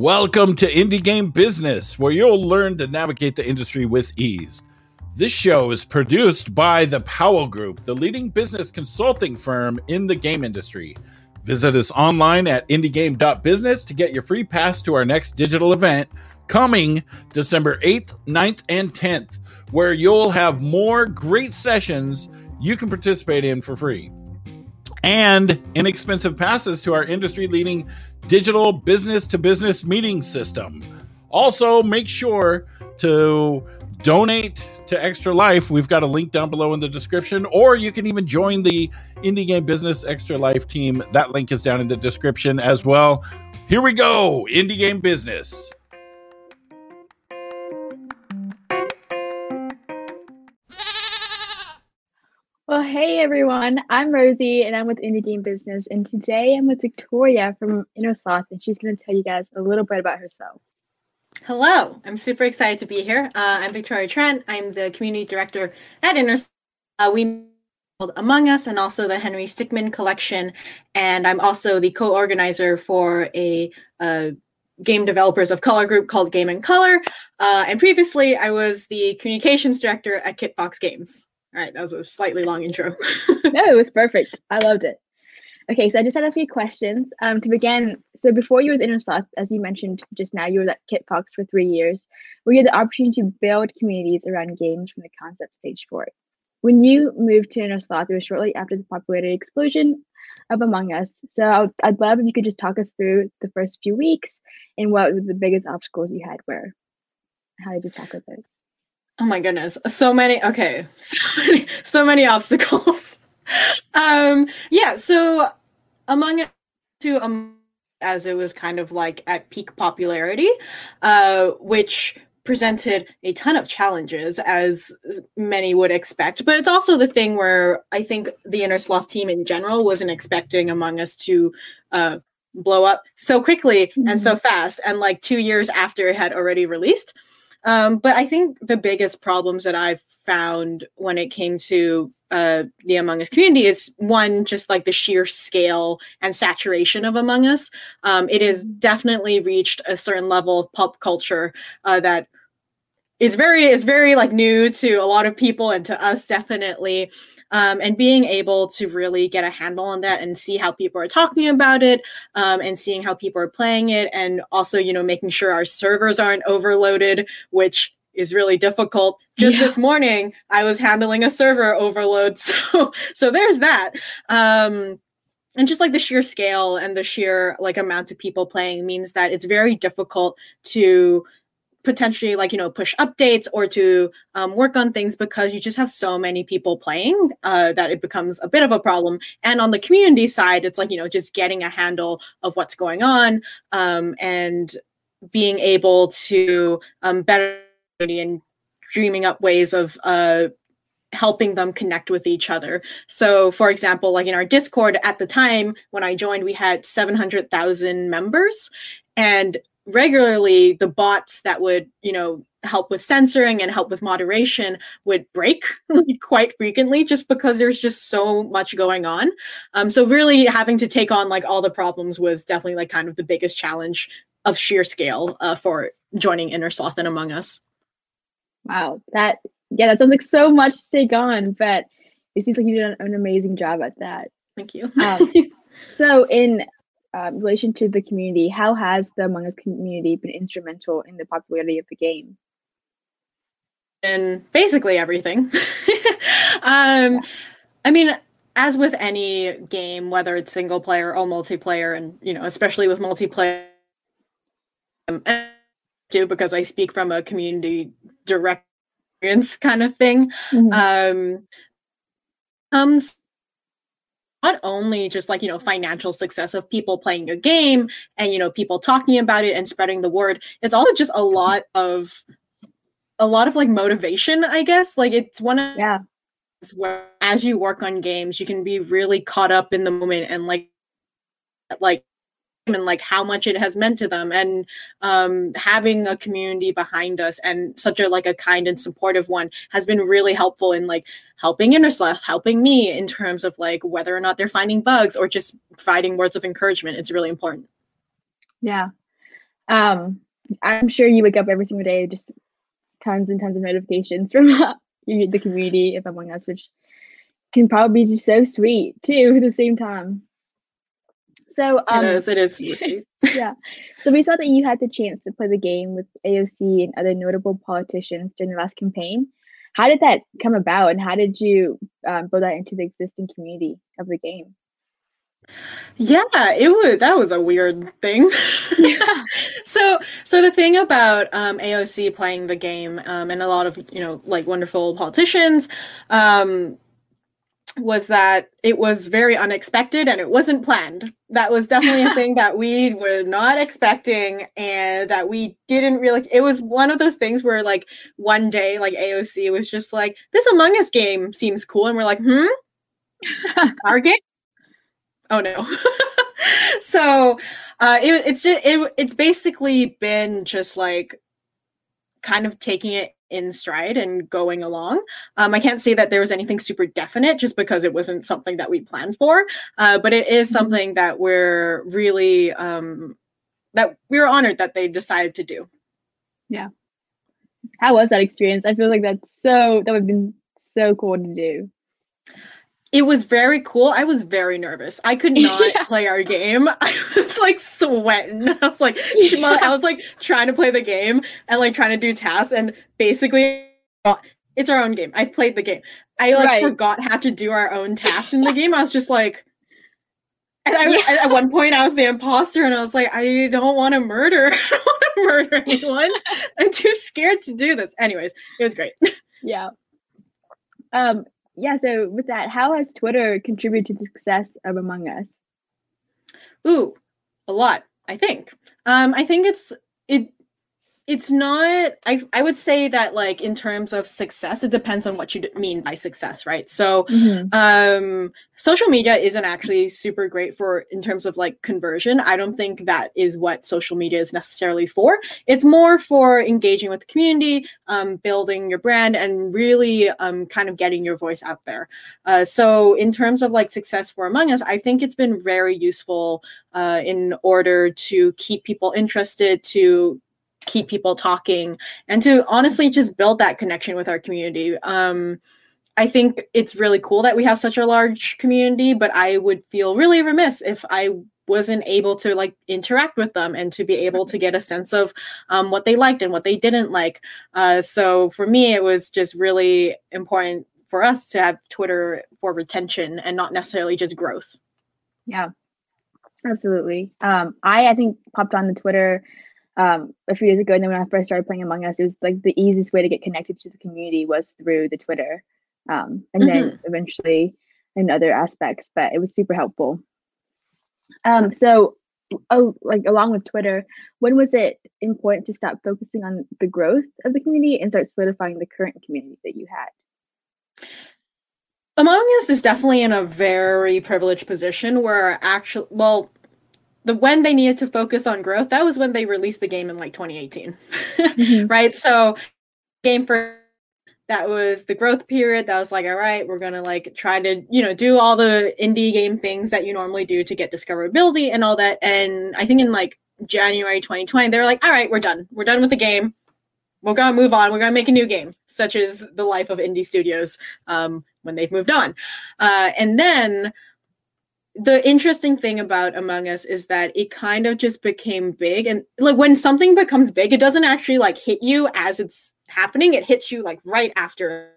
Welcome to Indie Game Business, where you'll learn to navigate the industry with ease. This show is produced by the Powell Group, the leading business consulting firm in the game industry. Visit us online at indiegame.business to get your free pass to our next digital event coming December 8th, 9th, and 10th, where you'll have more great sessions you can participate in for free and inexpensive passes to our industry leading digital business to business meeting system. Also, make sure to donate to Extra Life. We've got a link down below in the description, or you can even join the Indie Game Business Extra Life team. That link is down in the description as well. Here we go Indie Game Business. Hey everyone, I'm Rosie and I'm with Indie Game Business. And today I'm with Victoria from Innersloth, and she's going to tell you guys a little bit about herself. Hello, I'm super excited to be here. Uh, I'm Victoria Tran. I'm the community director at Inner uh, We Among Us and also the Henry Stickmin collection. And I'm also the co organizer for a uh, game developers of color group called Game and Color. Uh, and previously, I was the communications director at Kitfox Games. All right, that was a slightly long intro. no, it was perfect. I loved it. Okay, so I just had a few questions. Um, to begin, so before you were with Sloth, as you mentioned just now, you were at Kitfox for three years, where you had the opportunity to build communities around games from the concept stage forward. When you moved to Sloth, it was shortly after the popularity explosion of Among Us. So I'd, I'd love if you could just talk us through the first few weeks and what the biggest obstacles you had were. How did you tackle those? Oh my goodness. So many okay. So many, so many obstacles. um yeah, so among to um as it was kind of like at peak popularity, uh which presented a ton of challenges as many would expect but it's also the thing where i think the inner sloth team in general wasn't expecting among us to uh, blow up so quickly mm-hmm. and so fast and like two years after it had already released um, but I think the biggest problems that I've found when it came to uh, the Among Us community is one, just like the sheer scale and saturation of Among Us. Um, it has mm-hmm. definitely reached a certain level of pop culture uh, that is very is very like new to a lot of people and to us definitely um, and being able to really get a handle on that and see how people are talking about it um, and seeing how people are playing it and also you know making sure our servers aren't overloaded which is really difficult just yeah. this morning i was handling a server overload so so there's that um and just like the sheer scale and the sheer like amount of people playing means that it's very difficult to potentially like you know push updates or to um, work on things because you just have so many people playing uh, that it becomes a bit of a problem and on the community side it's like you know just getting a handle of what's going on um, and being able to um, better and dreaming up ways of uh, helping them connect with each other. So, for example, like in our Discord at the time when I joined, we had 700,000 members. And regularly the bots that would you know help with censoring and help with moderation would break quite frequently just because there's just so much going on. Um, so really having to take on like all the problems was definitely like kind of the biggest challenge of sheer scale uh, for joining inner sloth and among us. Wow that yeah that sounds like so much to take on but it seems like you did an amazing job at that. Thank you. Um, so in um, relation to the community, how has the Among Us community been instrumental in the popularity of the game? And basically everything. um, yeah. I mean, as with any game, whether it's single player or multiplayer, and you know, especially with multiplayer, um, too, because I speak from a community direct experience kind of thing. Mm-hmm. Um, comes not only just like you know financial success of people playing a game and you know people talking about it and spreading the word it's also just a mm-hmm. lot of a lot of like motivation i guess. Like it's one of yeah. where as you work on games you can be really caught up in the moment and like like and like how much it has meant to them and um, having a community behind us and such a like a kind and supportive one has been really helpful in like helping inner sloth helping me in terms of like whether or not they're finding bugs or just providing words of encouragement. It's really important. Yeah. Um, I'm sure you wake up every single day just tons and tons of notifications from the community of Among Us, which can probably be just so sweet too at the same time. So um, it is. It is yeah. So we saw that you had the chance to play the game with AOC and other notable politicians during the last campaign. How did that come about, and how did you um, build that into the existing community of the game? Yeah, it was that was a weird thing. Yeah. so so the thing about um, AOC playing the game um, and a lot of you know like wonderful politicians um, was that it was very unexpected and it wasn't planned. That was definitely a thing that we were not expecting and that we didn't really it was one of those things where like one day like AOC was just like this Among Us game seems cool and we're like, "Hmm? Our game?" Oh no. so, uh it, it's just it, it's basically been just like kind of taking it in stride and going along. Um, I can't say that there was anything super definite just because it wasn't something that we planned for, uh, but it is mm-hmm. something that we're really um, that we were honored that they decided to do. Yeah. How was that experience? I feel like that's so that would have been so cool to do. It was very cool. I was very nervous. I could not yeah. play our game. I was like sweating. I was like, yeah. I was like trying to play the game and like trying to do tasks, and basically, it's our own game. I played the game. I like right. forgot how to do our own tasks in the game. I was just like, and I yeah. at one point I was the imposter, and I was like, I don't want to murder. I don't want to murder anyone. I'm too scared to do this. Anyways, it was great. Yeah. Um, yeah, so with that, how has Twitter contributed to the success of Among Us? Ooh, a lot, I think. Um, I think it's it it's not I, I would say that like in terms of success it depends on what you mean by success right? So mm-hmm. um social media isn't actually super great for in terms of like conversion. I don't think that is what social media is necessarily for. It's more for engaging with the community um, building your brand and really um, kind of getting your voice out there. Uh, so in terms of like success for among us i think it's been very useful uh, in order to keep people interested to keep people talking and to honestly just build that connection with our community. Um, I think it's really cool that we have such a large community, but I would feel really remiss if I wasn't able to like interact with them and to be able to get a sense of um, what they liked and what they didn't like. Uh, so for me, it was just really important for us to have Twitter for retention and not necessarily just growth. Yeah, absolutely. Um, I I think popped on the Twitter um, a few years ago, and then when I first started playing Among Us, it was like the easiest way to get connected to the community was through the Twitter, um, and mm-hmm. then eventually in other aspects. But it was super helpful. Um, so, oh, like along with Twitter, when was it important to stop focusing on the growth of the community and start solidifying the current community that you had? Among Us is definitely in a very privileged position where actually, well, the when they needed to focus on growth, that was when they released the game in like 2018. mm-hmm. Right? So game for that was the growth period that was like all right we're gonna like try to you know do all the indie game things that you normally do to get discoverability and all that and i think in like january 2020 they were like all right we're done we're done with the game we're gonna move on we're gonna make a new game such as the life of indie studios um, when they've moved on uh, and then the interesting thing about Among Us is that it kind of just became big. And like when something becomes big, it doesn't actually like hit you as it's happening, it hits you like right after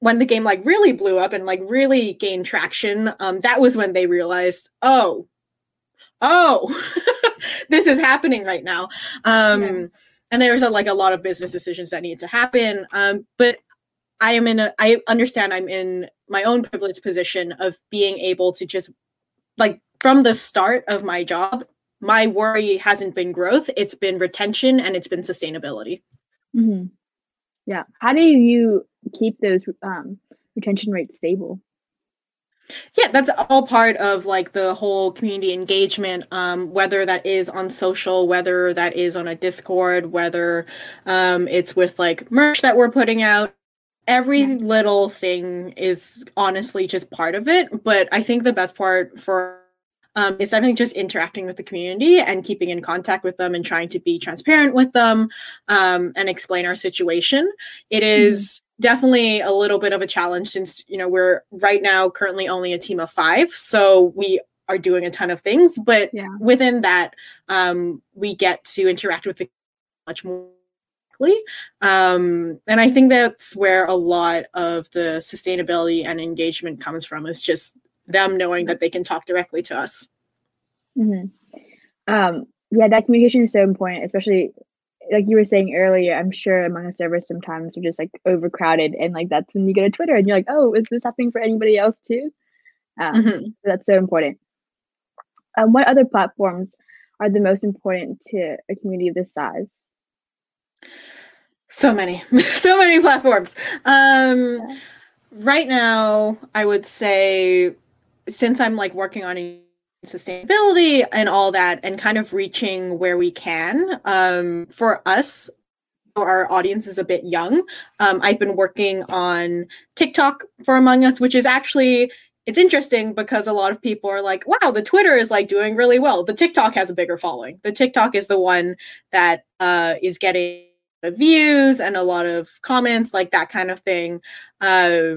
when the game like really blew up and like really gained traction um that was when they realized oh oh this is happening right now um yeah. and there was a, like a lot of business decisions that needed to happen um but I am in a I understand I'm in my own privileged position of being able to just like from the start of my job, my worry hasn't been growth, it's been retention and it's been sustainability. Mm-hmm. Yeah. How do you keep those um, retention rates stable? Yeah, that's all part of like the whole community engagement, um, whether that is on social, whether that is on a Discord, whether um, it's with like merch that we're putting out every yeah. little thing is honestly just part of it but i think the best part for um, is definitely just interacting with the community and keeping in contact with them and trying to be transparent with them um, and explain our situation. It is mm-hmm. definitely a little bit of a challenge since you know we're right now currently only a team of five, so we are doing a ton of things, but yeah. within that, um, we get to interact with the much more um, and I think that's where a lot of the sustainability and engagement comes from is just them knowing that they can talk directly to us. Mm-hmm. Um, yeah, that communication is so important, especially like you were saying earlier. I'm sure among us servers sometimes are just like overcrowded, and like that's when you go to Twitter and you're like, oh, is this happening for anybody else too? Um, mm-hmm. That's so important. Um, what other platforms are the most important to a community of this size? So many, so many platforms. Um, right now, I would say since I'm like working on sustainability and all that, and kind of reaching where we can. Um, for us, our audience is a bit young. Um, I've been working on TikTok for Among Us, which is actually it's interesting because a lot of people are like, wow, the Twitter is like doing really well. The TikTok has a bigger following. The TikTok is the one that uh, is getting views and a lot of comments, like that kind of thing. Uh,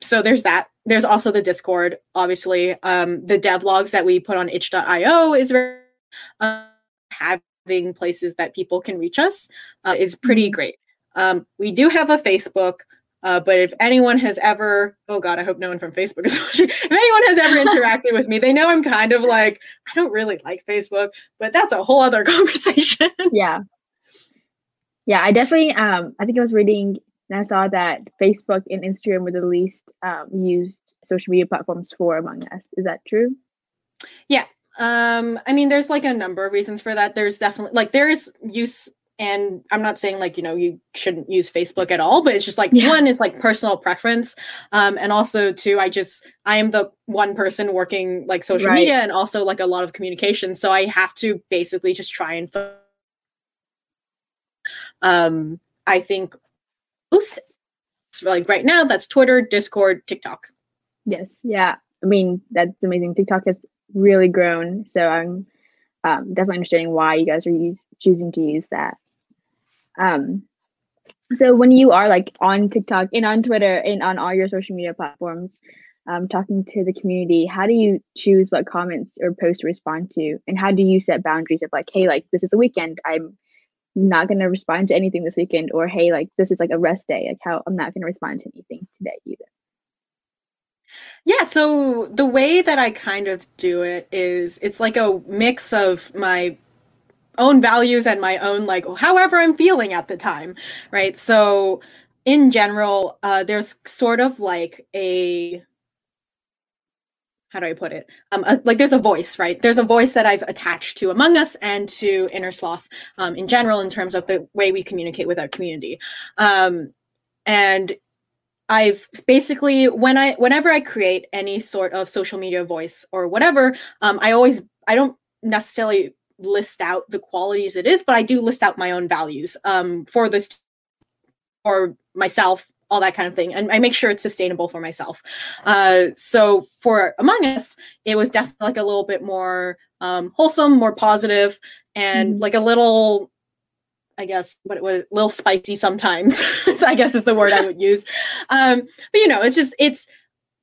so there's that. There's also the Discord, obviously. Um, the devlogs that we put on itch.io is very, uh, having places that people can reach us uh, is pretty mm-hmm. great. Um, we do have a Facebook. Uh, but if anyone has ever, oh God, I hope no one from Facebook is watching. If anyone has ever interacted with me, they know I'm kind of like, I don't really like Facebook, but that's a whole other conversation. Yeah. Yeah, I definitely, um, I think I was reading and I saw that Facebook and Instagram were the least um, used social media platforms for Among Us. Is that true? Yeah. Um, I mean, there's like a number of reasons for that. There's definitely like there is use and i'm not saying like you know you shouldn't use facebook at all but it's just like yeah. one is like personal preference um and also two i just i am the one person working like social right. media and also like a lot of communication so i have to basically just try and um i think most like right now that's twitter discord tiktok. Yes yeah. I mean that's amazing. Tiktok has really grown so i'm um, definitely understanding why you guys are use, choosing to use that. Um, so when you are like on TikTok and on Twitter and on all your social media platforms, um, talking to the community, how do you choose what comments or posts to respond to? And how do you set boundaries of like, hey, like this is the weekend, I'm not going to respond to anything this weekend, or hey, like this is like a rest day, like how I'm not going to respond to anything today either. Yeah, so the way that I kind of do it is it's like a mix of my own values and my own like however i'm feeling at the time right so in general uh there's sort of like a how do I put it? Um, a, like there's a voice, right? There's a voice that I've attached to Among Us and to Innersloth um, in general in terms of the way we communicate with our community. Um, and I've basically when I whenever I create any sort of social media voice or whatever, um, I always I don't necessarily list out the qualities it is, but I do list out my own values um, for this for myself, all that kind of thing, and I make sure it's sustainable for myself. Uh, so for Among Us, it was definitely like a little bit more um, wholesome, more positive, and mm-hmm. like a little. I guess what what a little spicy sometimes. I guess is the word I would use. Um, but you know, it's just it's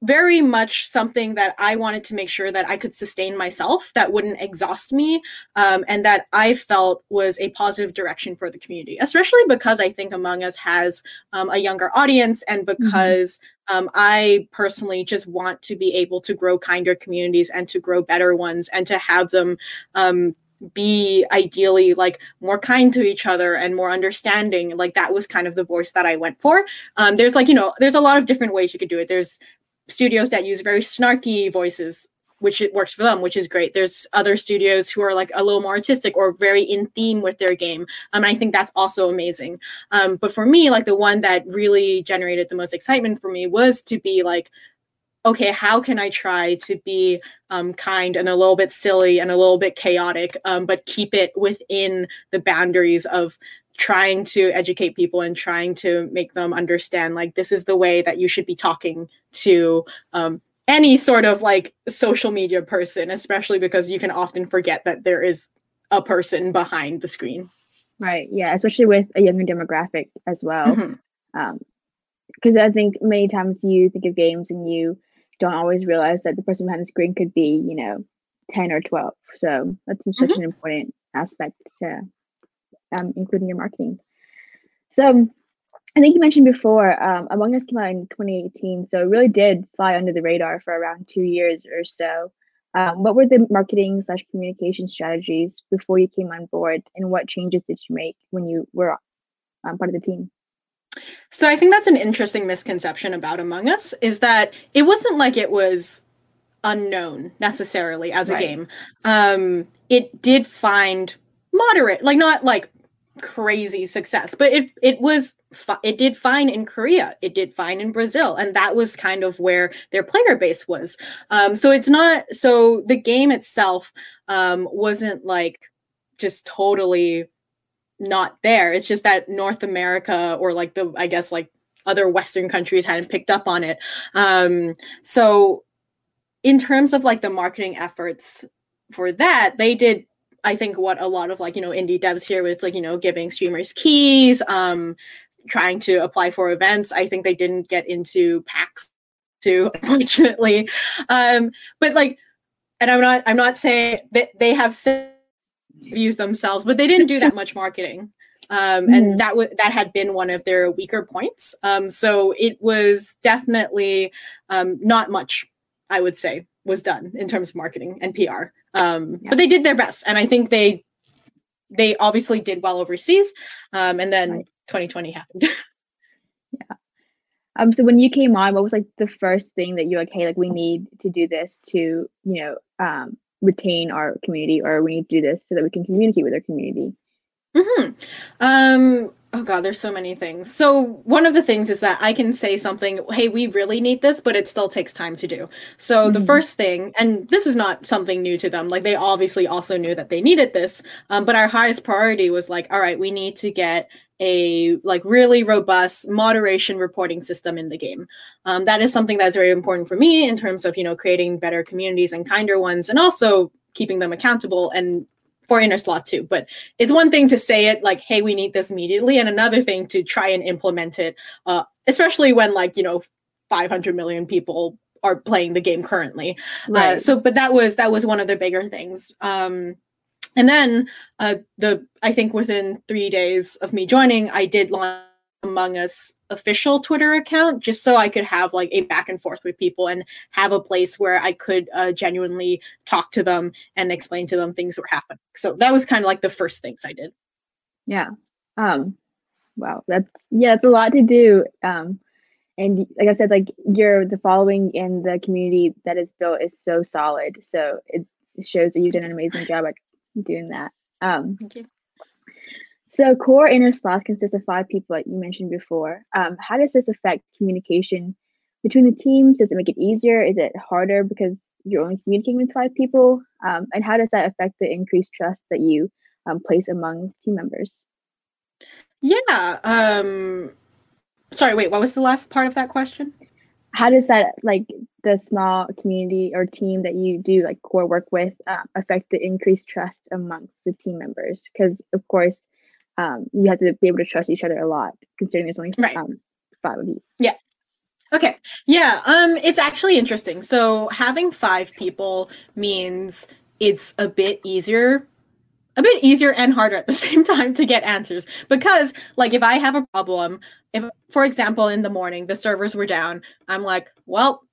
very much something that I wanted to make sure that I could sustain myself, that wouldn't exhaust me, um, and that I felt was a positive direction for the community, especially because I think Among Us has um, a younger audience and mm-hmm. because mm-hmm. um, I personally just want to be able to grow kinder communities and to grow better ones and to have them um, be ideally like more kind to each other and more understanding like that was kind of the voice that i went for um, there's like you know there's a lot of different ways you could do it there's studios that use very snarky voices which it works for them, which is great. There's other studios who are like a little more artistic or very in theme with their game. Um, I think that's also amazing. Um, but for me, like the one that really generated the most excitement for me was to be like, okay, how can I try to be um, kind and a little bit silly and a little bit chaotic, um, but keep it within the boundaries of trying to educate people and trying to make them understand like this is the way that you should be talking to um, any sort of like social media person, especially because you can often forget that there is a person behind the screen. Right. Yeah. Especially with a younger demographic as well. Mm-hmm. Um, because I think many times you think of games and you don't always realize that the person behind the screen could be, you know, 10 or 12. So that's such mm-hmm. an important aspect to um, including your marketing. So I think you mentioned before, um, Among Us came out in 2018, so it really did fly under the radar for around two years or so. Um, what were the marketing slash communication strategies before you came on board, and what changes did you make when you were um, part of the team? So I think that's an interesting misconception about Among Us is that it wasn't like it was unknown necessarily as a right. game. Um, it did find moderate, like not like crazy success, but it it was it did fine in Korea, it did fine in Brazil, and that was kind of where their player base was. Um, so it's not so the game itself um, wasn't like just totally not there. It's just that North America or like the I guess like other Western countries hadn't picked up on it. Um, so in terms of like the marketing efforts for that, they did I think what a lot of like, you know, indie devs here with like, you know, giving streamers keys, um, trying to apply for events. I think they didn't get into PAX too, unfortunately. Um, but like, and I'm not, I'm not saying that they have views themselves, but they didn't do that much marketing. Um, and mm-hmm. that w- that had been one of their weaker points. Um, so it was definitely um, not much, I would say, was done in terms of marketing and PR. Um, yeah. But they did their best, and I think they they obviously did well overseas. Um, and then right. 2020 happened. yeah. Um. So when you came on, what was like the first thing that you're like, hey, like we need to do this to you know um retain our community, or we need to do this so that we can communicate with our community. Hmm. Um oh god there's so many things. So one of the things is that i can say something hey we really need this but it still takes time to do. So mm-hmm. the first thing and this is not something new to them like they obviously also knew that they needed this um, but our highest priority was like all right we need to get a like really robust moderation reporting system in the game. Um, that is something that's very important for me in terms of you know creating better communities and kinder ones and also keeping them accountable and for Innersloth too. But it's one thing to say it like, hey, we need this immediately, and another thing to try and implement it, uh, especially when like, you know, 500 million people are playing the game currently. Uh, right. Uh, so, but that was that was one of the bigger things. Um, and then uh, the I think within three days of me joining, I did launch among Us official Twitter account just so I could have like a back and forth with people and have a place where I could uh, genuinely talk to them and explain to them things were happening. So that was kind of like the first things I did. Yeah. Um wow, that's yeah, it's a lot to do. Um and like I said, like your the following in the community that is built is so solid. So it shows that you've done an amazing job at doing that. Um Thank you. So core Innersloth consists of five people, like you mentioned before. Um, how does this affect communication between the teams? Does it make it easier? Is it harder because you're only communicating with five people? Um, and how does that affect the increased trust that you um, place among team members? Yeah. Um, sorry, wait, what was the last part of that question? How does that, like, the small community or team that you do like core work with uh, affect the increased trust amongst the team members? Because, of course, um, you have to be able to trust each other a lot, considering there's only right. um, five of you. Yeah. Okay. Yeah. Um, it's actually interesting. So having five people means it's a bit easier a bit easier and harder at the same time to get answers because like if i have a problem if for example in the morning the servers were down i'm like well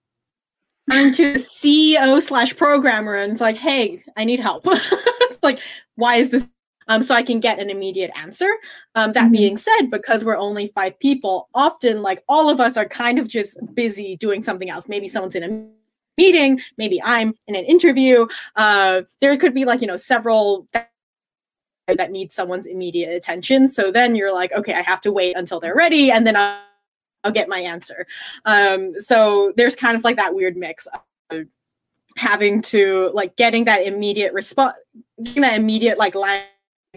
I'm to the ceo slash programmer and it's like hey i need help it's like why is this um, so I can get an immediate answer. Um, that mm-hmm. being said, because we're only five people, often like all of us are kind of just busy doing something else. Maybe someone's in a meeting, maybe I'm in an interview. Uh, there could be like, you know, several that need someone's immediate attention. So then you're like, okay, I have to wait until they're ready and then I'll, I'll get my answer. Um, so there's kind of like that weird mix of having to like getting that immediate response, getting that immediate like line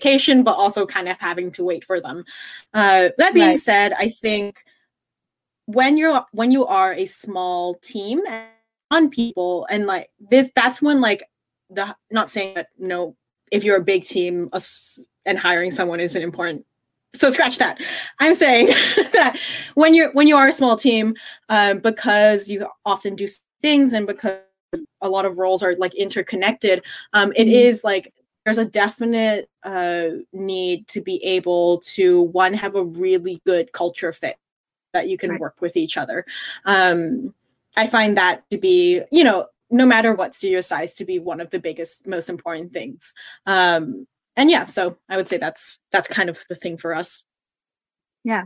but also kind of having to wait for them. Uh, that being right. said, I think when you're when you are a small team, on people and like this that's when like the not saying that no if you're a big team and hiring someone isn't important so scratch that i'm saying that when you're when you are a small team um, because you often do things and because a lot of roles are like interconnected um, it mm-hmm. is like there's a definite uh, need to be able to one have a really good culture fit that you can right. work with each other. Um, i find that to be you know no matter what studio size to be one of the biggest most important things. Um, and yeah so i would say that's that's kind of the thing for us. Yeah.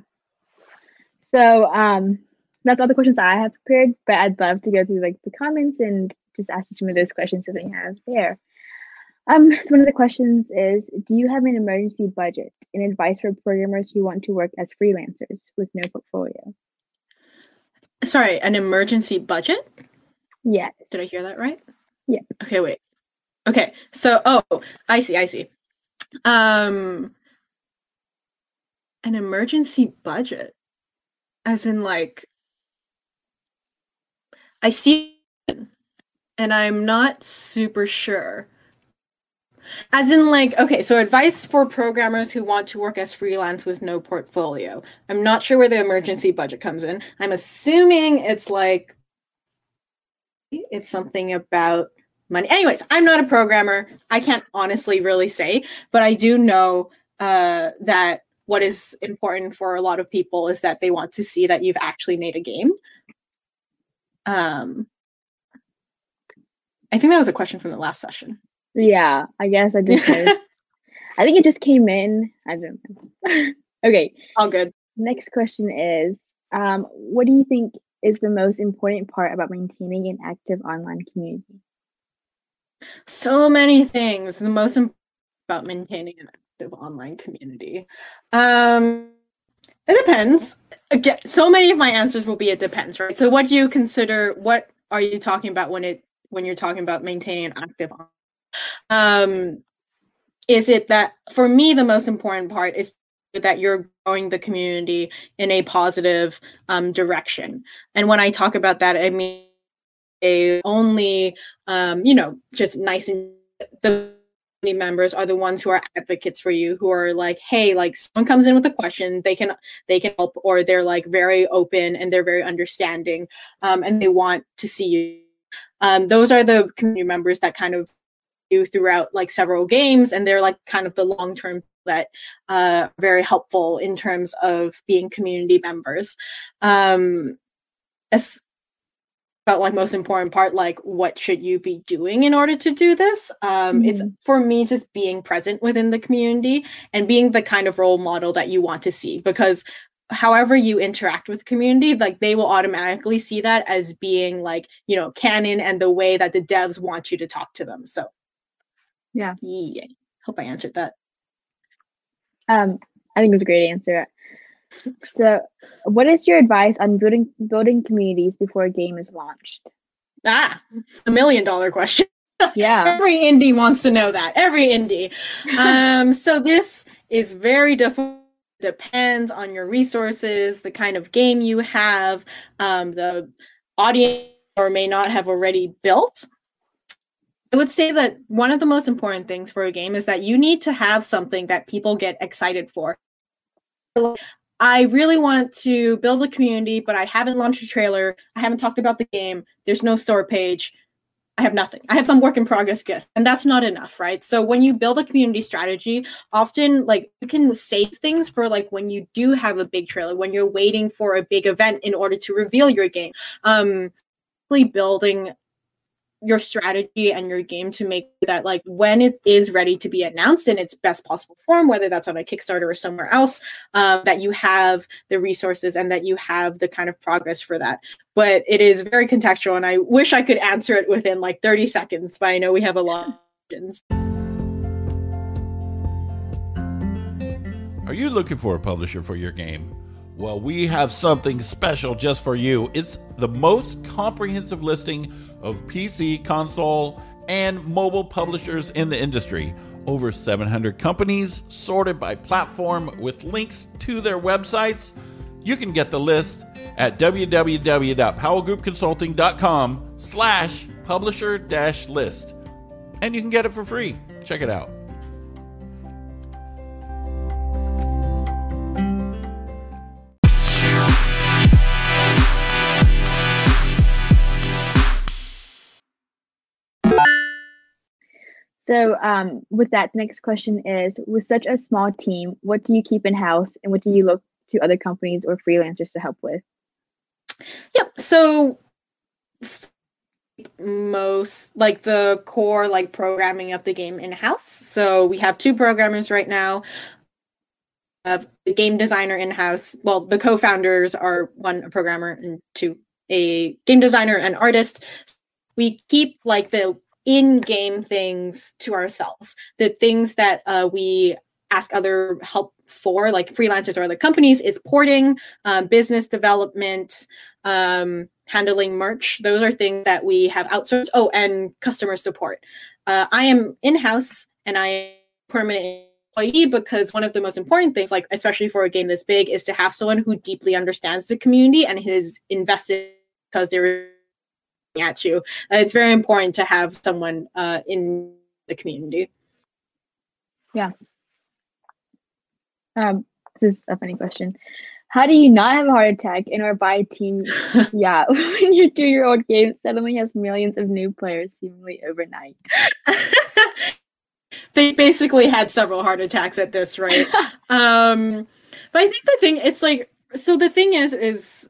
So um that's all the questions i have prepared but i'd love to go through like the comments and just ask you some of those questions that we have there um, so one of the questions is, do you have an emergency budget and advice for programmers who want to work as freelancers with no portfolio? Sorry, an emergency budget? Yeah. Did I hear that right? Yeah. Okay, wait. Okay. So, oh, I see, I see. Um an emergency budget as in like I see and I'm not super sure as in, like, okay, so advice for programmers who want to work as freelance with no portfolio. I'm not sure where the emergency budget comes in. I'm assuming it's like, it's something about money. Anyways, I'm not a programmer. I can't honestly really say, but I do know uh, that what is important for a lot of people is that they want to see that you've actually made a game. Um, I think that was a question from the last session. Yeah, I guess I just I think it just came in. I don't know. okay. All good. Next question is um, what do you think is the most important part about maintaining an active online community? So many things. The most important about maintaining an active online community. Um, it depends. Again, so many of my answers will be it depends, right? So what do you consider what are you talking about when it when you're talking about maintaining an active um, is it that for me the most important part is that you're growing the community in a positive um, direction. And when i talk about that i mean only um, you know just nice and the members are the ones who are advocates for you who are like hey like someone comes in with a question they can they can help or they're like very open and they're very understanding um, and they want to see you. Um, those are the community members that kind of you throughout like several games and they're like kind of the long term that uh very helpful in terms of being community members. Um as about like most important part like what should you be doing in order to do this? Um mm-hmm. it's for me just being present within the community and being the kind of role model that you want to see because however you interact with community like they will automatically see that as being like you know canon and the way that the devs want you to talk to them. So yeah. Yeah. Hope I answered that. Um, I think it was a great answer. So, what is your advice on building building communities before a game is launched? Ah, a million dollar question. Yeah. Every indie wants to know that. Every indie. um, so this is very difficult. Depends on your resources, the kind of game you have, um, the audience or may not have already built. I would say that one of the most important things for a game is that you need to have something that people get excited for. I really want to build a community, but I haven't launched a trailer. I haven't talked about the game. There's no store page. I have nothing. I have some work in progress gift, and that's not enough, right? So when you build a community strategy, often like you can save things for like when you do have a big trailer, when you're waiting for a big event in order to reveal your game. Um, building your strategy and your game to make that like when it is ready to be announced in its best possible form whether that's on a kickstarter or somewhere else um, that you have the resources and that you have the kind of progress for that. But it is very contextual and i wish i could answer it within like 30 seconds but i know we have a lot of questions. Are you looking for a publisher for your game? Well, we have something special just for you. It's the most comprehensive listing of PC, console, and mobile publishers in the industry. Over 700 companies sorted by platform with links to their websites. You can get the list at www.powellgroupconsulting.com slash publisher dash list. And you can get it for free. Check it out. So, um, with that, the next question is: With such a small team, what do you keep in house, and what do you look to other companies or freelancers to help with? Yep. So, most like the core like programming of the game in house. So we have two programmers right now. Of the game designer in house. Well, the co-founders are one a programmer and two a game designer and artist. We keep like the in-game things to ourselves. The things that uh, we ask other help for, like freelancers or other companies, is porting, um, business development, um, handling merch. Those are things that we have outsourced. Oh, and customer support. Uh, I am in-house and I am permanent employee because one of the most important things, like especially for a game this big, is to have someone who deeply understands the community and is invested because they're at you. Uh, it's very important to have someone uh, in the community. Yeah. Um, this is a funny question. How do you not have a heart attack and or buy a team? yeah, when your two-year-old game suddenly has millions of new players seemingly overnight. they basically had several heart attacks at this rate. um, but I think the thing it's like so the thing is is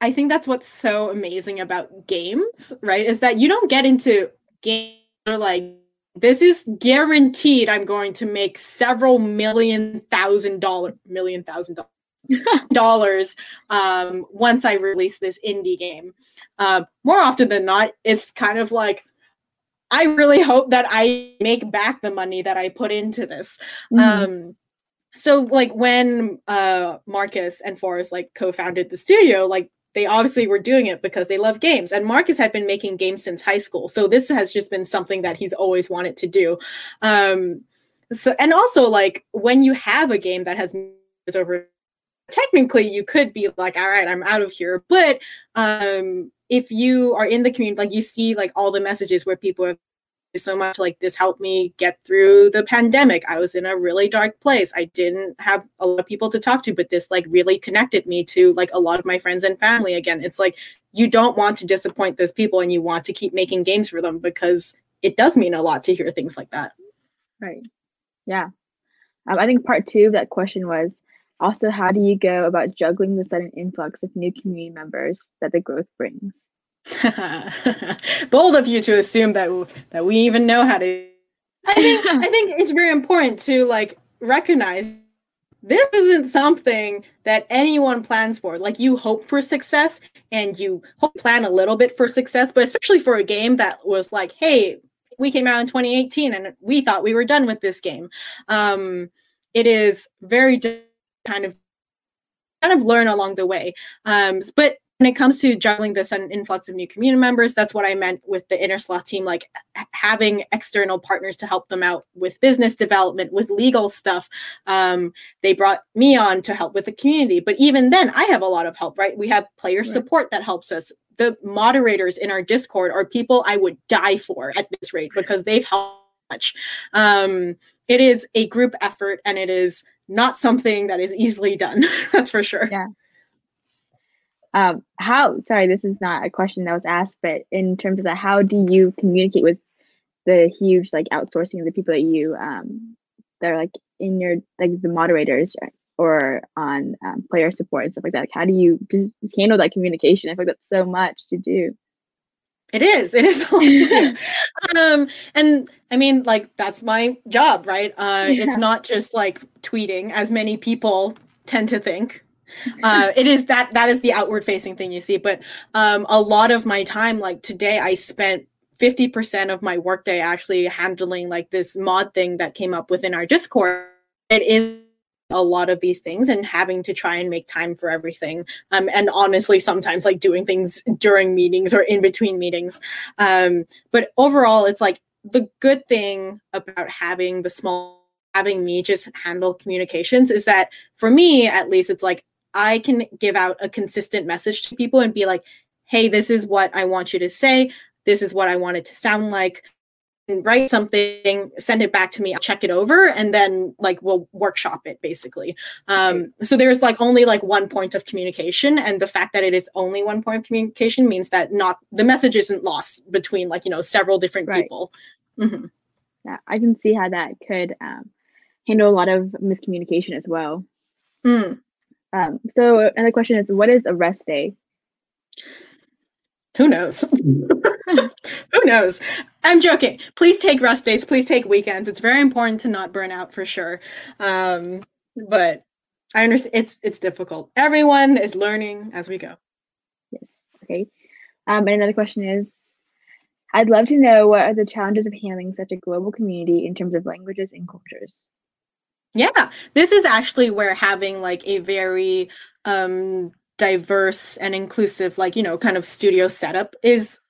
I think that's what's so amazing about games, right? Is that you don't get into games like this is guaranteed I'm going to make several million thousand dollar million thousand dollars um, once I release this indie game. Um, more often than not, it's kind of like I really hope that I make back the money that I put into this. Mm-hmm. Um, so like when uh, Marcus and Forest like co-founded the studio, like they obviously were doing it because they love games. And Marcus had been making games since high school. So this has just been something that he's always wanted to do. Um, so and also like when you have a game that has over technically you could be like all right i'm out of here but um if you are in the community like you see like all the messages where people are so much like this helped me get through the pandemic. I was in a really dark place. I didn't have a lot of people to talk to but this like really connected me to like a lot of my friends and family again. It's like you don't want to disappoint those people and you want to keep making games for them because it does mean a lot to hear things like that. Right. Yeah. Um, i think part two of that question was also how do you go about juggling the sudden influx of new community members that the growth brings Bold of you to assume that that we even know how to. I think I think it's very important to like recognize this isn't something that anyone plans for. Like you hope for success and you hope plan a little bit for success, but especially for a game that was like, hey, we came out in 2018 and we thought we were done with this game. Um, it is very kind of kind of learn along the way. Um, but when it comes to juggling this and influx of new community members, that's what I meant with the inner Innersloth team, like having external partners to help them out with business development, with legal stuff. Um, they brought me on to help with the community, but even then, I have a lot of help. Right? We have player right. support that helps us. The moderators in our Discord are people I would die for at this rate because they've helped much. Um, it is a group effort, and it is not something that is easily done. that's for sure. Yeah. Um, how, sorry, this is not a question that was asked, but in terms of that, how do you communicate with the huge like outsourcing of the people that you um, that are like in your like the moderators or on um, player support and stuff like that? Like, how do you just handle that communication? I feel like that's so much to do. It is. It is a lot to do. um, and I mean, like that's my job, right? Uh, yeah. It's not just like tweeting, as many people tend to think uh, it is that that is the outward facing thing you see but um, a lot of my time like today i spent 50% of my workday actually handling like this mod thing that came up within our discord. It is a lot of these things and having to try and make time for everything um, and honestly sometimes like doing things during meetings or in between meetings. Um, but overall it's like the good thing about having the small having me just handle communications is that for me at least it's like I can give out a consistent message to people and be like, hey, this is what I want you to say. This is what I want it to sound like write something send it back to me i'll check it over and then like we'll workshop it basically um so there's like only like one point of communication and the fact that it is only one point of communication means that not the message isn't lost between like you know several different Right. people Mhm. Yeah, I can see how that could um, handle a lot of miscommunication as well. Mm. Um, so another question is, what is a rest day? who knows? Who knows? I'm joking. Please take rest days. Please take weekends. It's very important to not burn out for sure. Um but i understand it's it's difficult. Everyone is learning as we go. Okay. Um, and another question is, I'd love to know what are the challenges of handling such a global community in terms of languages and cultures. Yeah, this is actually where having like a very um diverse and inclusive like, you know, kind of studio setup is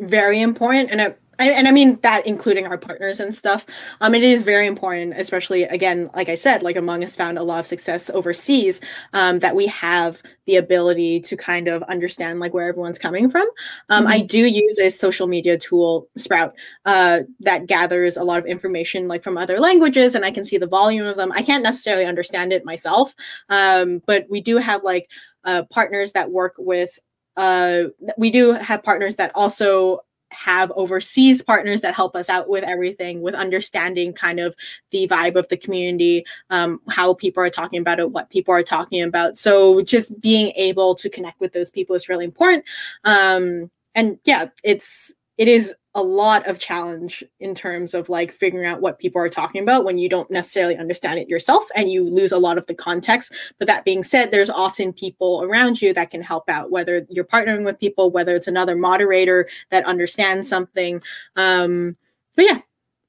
very important and it I, and I mean that including our partners and stuff. Um, it is very important, especially again, like I said, like Among Us found a lot of success overseas. Um, that we have the ability to kind of understand like where everyone's coming from. Um, I do use a social media tool, Sprout, uh, that gathers a lot of information like from other languages, and I can see the volume of them. I can't necessarily understand it myself, um, but we do have like uh, partners that work with. Uh, we do have partners that also have overseas partners that help us out with everything with understanding kind of the vibe of the community um, how people are talking about it what people are talking about. So just being able to connect with those people is really important. Um, and yeah it's it is a lot of challenge in terms of like figuring out what people are talking about when you don't necessarily understand it yourself and you lose a lot of the context but that being said there's often people around you that can help out whether you're partnering with people whether it's another moderator that understands something um but yeah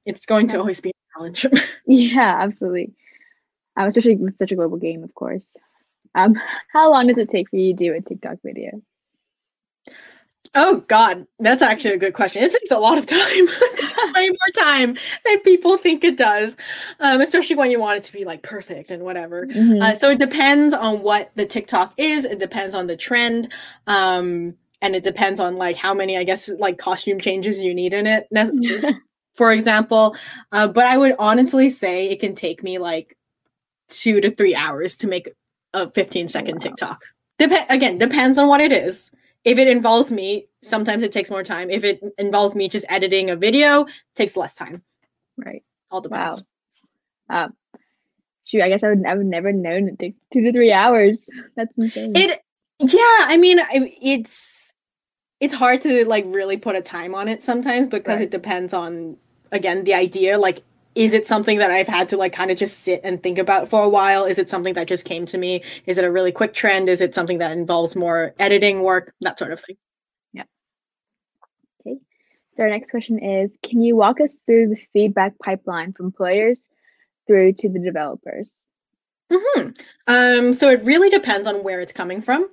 it's going to always be a challenge Yeah, absolutely. Um, especially with such a global game, of course. Um, how long does it take for you to do a TikTok video? Oh god that's actually a good question it takes a lot of time it takes way more time than people think it does um, especially when you want it to be like perfect and whatever Mhm. Uh, so it depends on what the TikTok is. It depends on the trend. Um, and it depends on like how many, I guess, like costume changes you need in it. For example, uh, but I would honestly say it can take me like two to three hours to make a 15 second Wow. TikTok. Dep- again, depends on what it is. If it involves me, sometimes it takes more time. If it involves me just editing a video, it takes less time. right. All depends. Um, shoot, I guess I would I would never known it take two to three hours. That's insane. It, yeah, I mean, it's it's hard to like really put a time on it sometimes because Right. it depends on again the idea. Like, is it something that I've had to like kind of just sit and think about for a while? Is it something that just came to me? Is it a really quick trend? Is it something that involves more editing work? That sort of thing. Yeah. Okay. So our next question is, can you walk us through the feedback pipeline from players through to the developers? hmm Um, so it really depends on where it's coming from.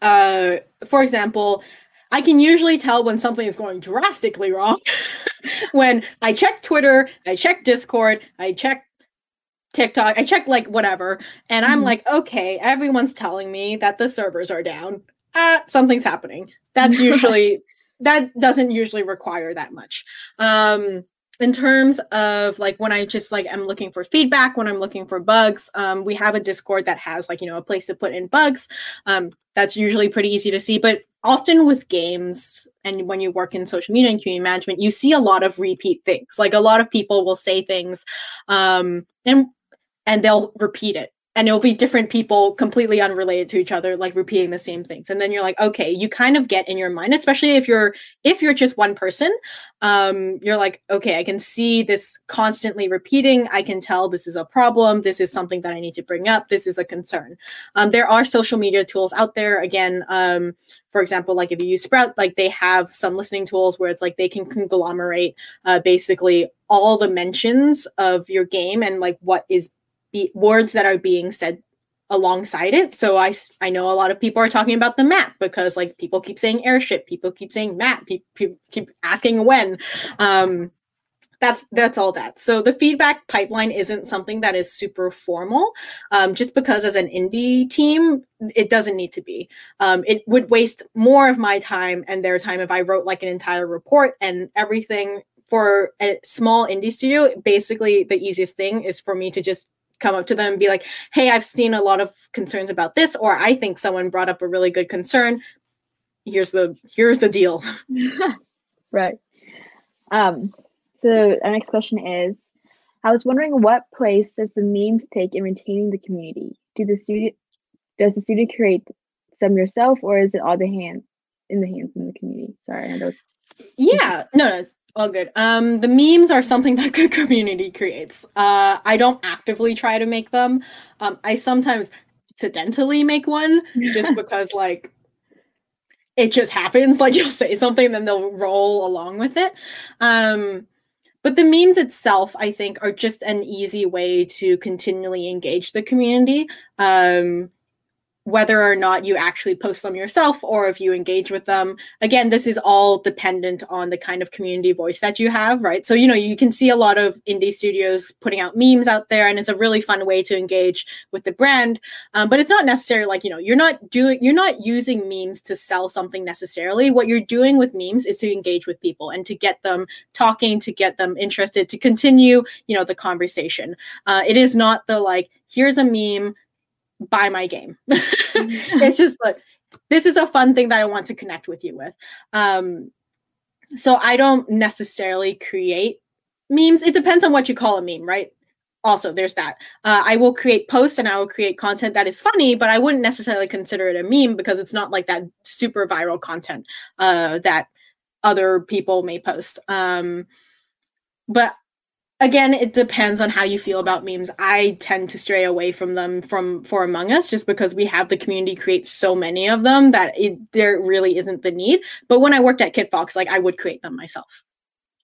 Uh, for example, I can usually tell when something is going drastically wrong when I check Twitter, I check Discord, I check TikTok, I check like whatever, and I'm Mhm. like, okay, everyone's telling me that the servers are down. Uh, something's happening. That's usually that doesn't usually require that much. Um, in terms of like when I just like I'm looking for feedback, when I'm looking for bugs, um, we have a Discord that has like you know a place to put in bugs. Um, that's usually pretty easy to see, but often with games and when you work in social media and community management, you see a lot of repeat things. Like a lot of people will say things, um, and and they'll repeat it. And it'll be different people completely unrelated to each other, like repeating the same things. And then you're like, okay, you kind of get in your mind, especially if you're if you're just one person, um, you're like, okay, I can see this constantly repeating. I can tell this is a problem. This is something that I need to bring up. This is a concern. Um, there are social media tools out there. Again, um, for example, like if you use Sprout, like they have some listening tools where it's like they can conglomerate uh, basically all the mentions of your game and like what is be- words that are being said alongside it. So I I know a lot of people are talking about the map because like people keep saying airship, people keep saying map, people keep asking when. Um, that's that's all that so the feedback pipeline isn't something that is super formal um, just because as an indie team it doesn't need to be um, it would waste more of my time and their time if i wrote like an entire report and everything for a small indie studio basically the easiest thing is for me to just come up to them and be like hey i've seen a lot of concerns about this or i think someone brought up a really good concern here's the here's the deal right um so our next question is I was wondering what place does the memes take in maintaining the community? Do the studio does the student create some yourself or is it all the hand in the hands in the community? Sorry, I know Yeah, no, no, all good. Um, the memes are something that the community creates. Uh, I don't actively try to make them. Um, I sometimes accidentally make one just because like it just happens. Like you'll say something, then they'll roll along with it. Um, but the memes itself, I think, are just an easy way to continually engage the community. Um, whether or not you actually post them yourself or if you engage with them. Again, this is all dependent on the kind of community voice that you have, right? So, you know, you can see a lot of indie studios putting out memes out there, and it's a really fun way to engage with the brand. Um, but it's not necessarily like, you know, you're not doing, you're not using memes to sell something necessarily. What you're doing with memes is to engage with people and to get them talking, to get them interested, to continue, you know, the conversation. Uh, it is not the like, here's a meme buy my game. it's just like this is a fun thing that I want to connect with you with. Um, so I don't necessarily create memes. It depends on what you call a meme, right? Also, there's that. Uh, I will create posts and I will create content that is funny, but I wouldn't necessarily consider it a meme because it's not like that super viral content uh, that other people may post. Um, but again it depends on how you feel about memes. I tend to stray away from them from for among us just because we have the community create so many of them that it, there really isn't the need. But when i worked at kitfox like i would create them myself.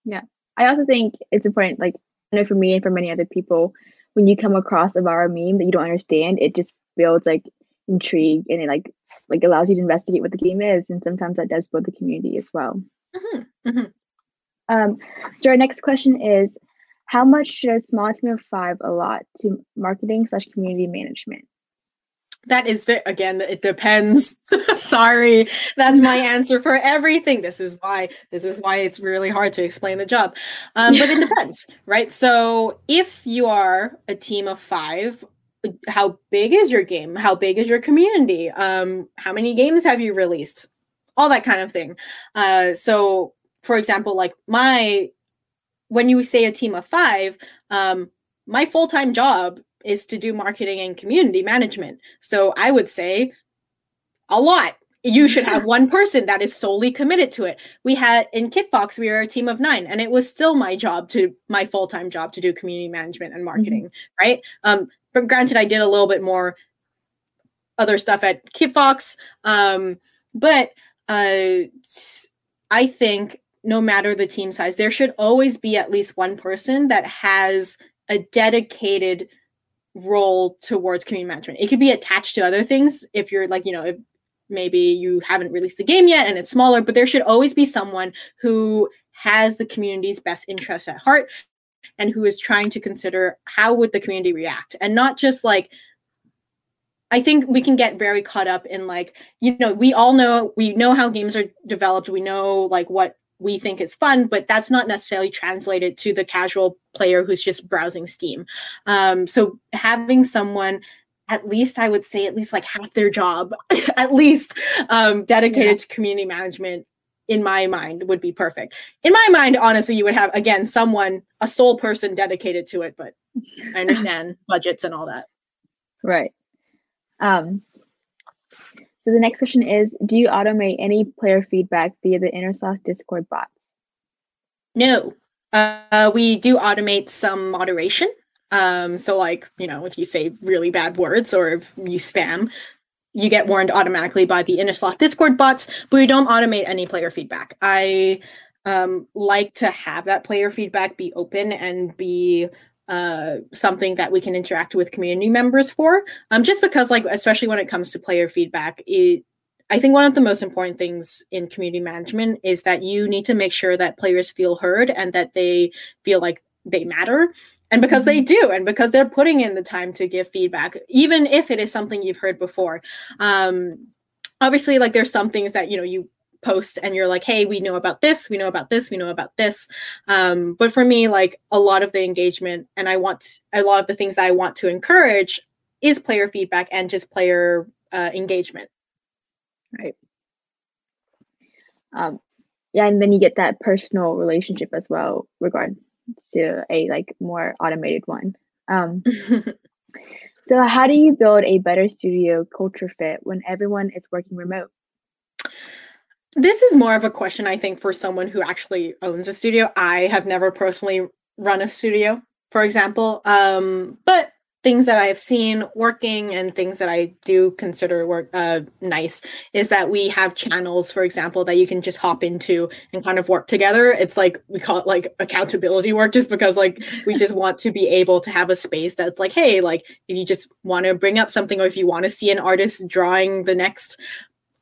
Yeah. I also think it's important like i know for me and for many other people when you come across a viral meme that you don't understand it just builds like intrigue and it like like allows you to investigate what the game is. And sometimes that does build the community as well. Mm-hmm. Mm-hmm. Um, so our next question is how much should a small team of five allot to marketing slash community management? That is very, again, it depends. Sorry, that's my answer for everything. This is why this is why it's really hard to explain the job. Um, but it depends, right? So if you are a team of five, how big is your game? How big is your community? Um, how many games have you released? All that kind of thing. Uh, so, for example, like my when you say a team of five, um, my full time job is to do marketing and community management. So I would say a lot. You should have one person that is solely committed to it. We had in Kitfox, we were a team of nine, and it was still my job to my full time job to do community management and marketing, mm-hmm. right? Um, but granted, I did a little bit more other stuff at Kitfox, um, but uh, I think no matter the team size, there should always be at least one person that has a dedicated role towards community management. It could be attached to other things if you're like, you know, if maybe you haven't released the game yet and it's smaller, but there should always be someone who has the community's best interests at heart and who is trying to consider how would the community react and not just like I think we can get very caught up in like, you know, we all know we know how games are developed. We know like what we think is fun, but that's not necessarily translated to the casual player who's just browsing Steam. Um, so having someone at least I would say at least like half their job, at least um, dedicated yeah. to community management in my mind would be perfect. In my mind, honestly, you would have again someone, a sole person dedicated to it, but I understand budgets and all that. Right. Um, so the next question is, do you automate any player feedback via the Innersloth Discord bots? No. Uh, we do automate some moderation. Um, so like, you know, if you say really bad words or if you spam, you get warned automatically by the Innersloth Discord bots, but we don't automate any player feedback. I um, like to have that player feedback be open and be uh, something that we can interact with community members for. Um, just because, like, especially when it comes to player feedback, it I think one of the most important things in community management is that you need to make sure that players feel heard and that they feel like they matter. And because they mm-hmm. do, and because they're putting in the time to give feedback, even if it is something you've heard before. Um, obviously, like there's some things that you know you post and you're like, hey, we know about this, we know about this, we know about this. Um, but for me, like a lot of the engagement and I want a lot of the things that I want to encourage is player feedback and just player uh, engagement. Right. Um, yeah, and then you get that personal relationship as well, regard to a like more automated one. Um, so, how do you build a better studio culture fit when everyone is working remote? This is more of a question, I think, for someone who actually owns a studio. I have never personally run a studio, for example. Um, but things that I have seen working and things that I do consider work uh, nice is that we have channels, for example, that you can just hop into and kind of work together. It's like we call it like accountability work, just because like we just want to be able to have a space that's like, hey, like if you just want to bring up something or if you want to see an artist drawing the next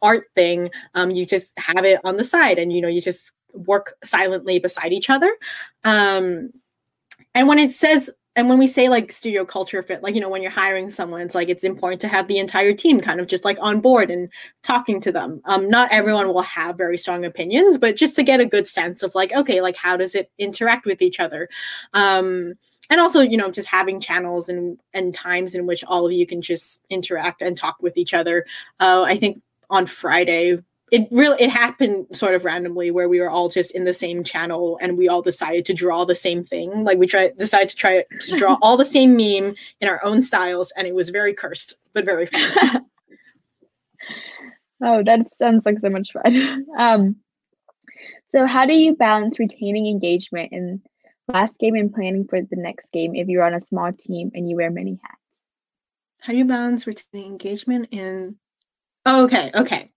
art thing, um, you just have it on the side and you know you just work silently beside each other. Um, and when it says and when we say like studio culture fit like you know when you're hiring someone it's like it's important to have the entire team kind of just like on board and talking to them. Um not everyone will have very strong opinions but just to get a good sense of like okay like how does it interact with each other? Um and also you know just having channels and and times in which all of you can just interact and talk with each other. Uh, i think on friday it really it happened sort of randomly where we were all just in the same channel and we all decided to draw the same thing. Like we tried decided to try to draw all the same meme in our own styles and it was very cursed but very fun. Oh that sounds like so much fun. Um so how do you balance retaining engagement in last game and planning for the next game if you're on a small team and you wear many hats? How do you balance retaining engagement in okay okay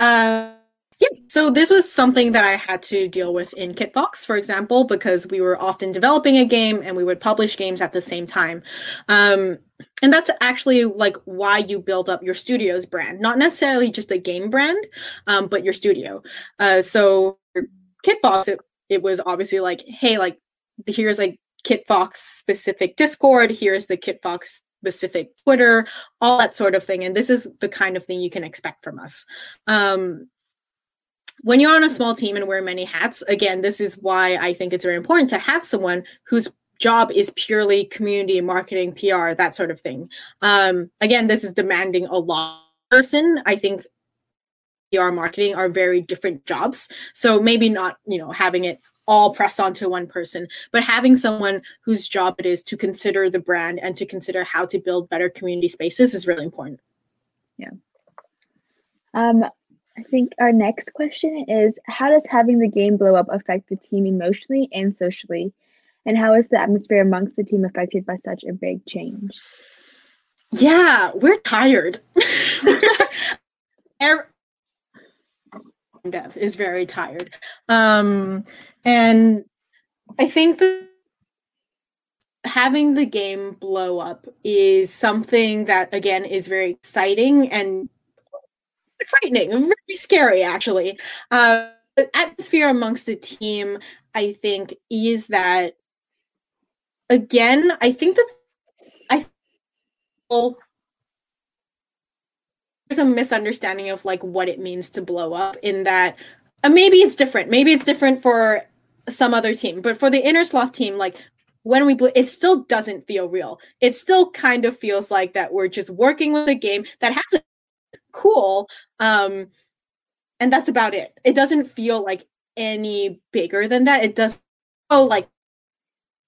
uh, yeah, so this was something that I had to deal with in Kitfox, for example, because we were often developing a game and we would publish games at the same time. Um, and that's actually like why you build up your studio's brand, not necessarily just a game brand, um, but your studio. Uh, so Kitfox, it, it was obviously like, hey, like here's like Kitfox specific Discord, here's the Kitfox specific Twitter, all that sort of thing. And this is the kind of thing you can expect from us. Um, when you're on a small team and wear many hats, again, this is why I think it's very important to have someone whose job is purely community marketing, PR, that sort of thing. Um, again, this is demanding a lot person. I think PR marketing are very different jobs. So maybe not, you know, having it all pressed onto one person, but having someone whose job it is to consider the brand and to consider how to build better community spaces is really important. Yeah. Um, I think our next question is How does having the game blow up affect the team emotionally and socially? And how is the atmosphere amongst the team affected by such a big change? Yeah, we're tired. dev is very tired. Um, and I think that having the game blow up is something that again is very exciting and frightening, very scary actually. Uh, the atmosphere amongst the team, I think, is that again. I think that I a misunderstanding of like what it means to blow up in that uh, maybe it's different. Maybe it's different for some other team, but for the Innersloth team, like when we blew, it still doesn't feel real. It still kind of feels like that we're just working with a game that has a cool, um, and that's about it. It doesn't feel like any bigger than that. It does. Oh, like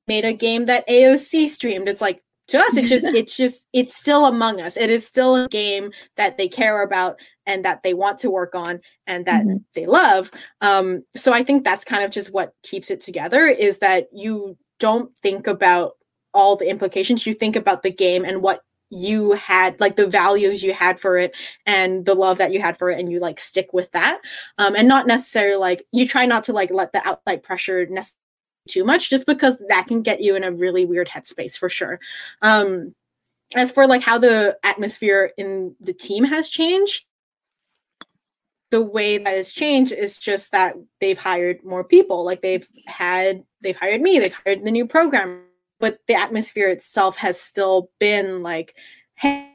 made a game that AOC streamed. It's like to us it's just it's just it's still among us. It is still a game that they care about and that they want to work on and that mm-hmm. they love. Um so i think that's kind of just what keeps it together is that you don't think about all the implications. You think about the game and what you had like the values you had for it and the love that you had for it and you like stick with that. Um and not necessarily like you try not to like let the outside pressure necessarily too much just because that can get you in a really weird headspace for sure um as for like how the atmosphere in the team has changed the way that has changed is just that they've hired more people. Like they've had, they've hired me, they've hired the new program, but the atmosphere itself has still been like, hey,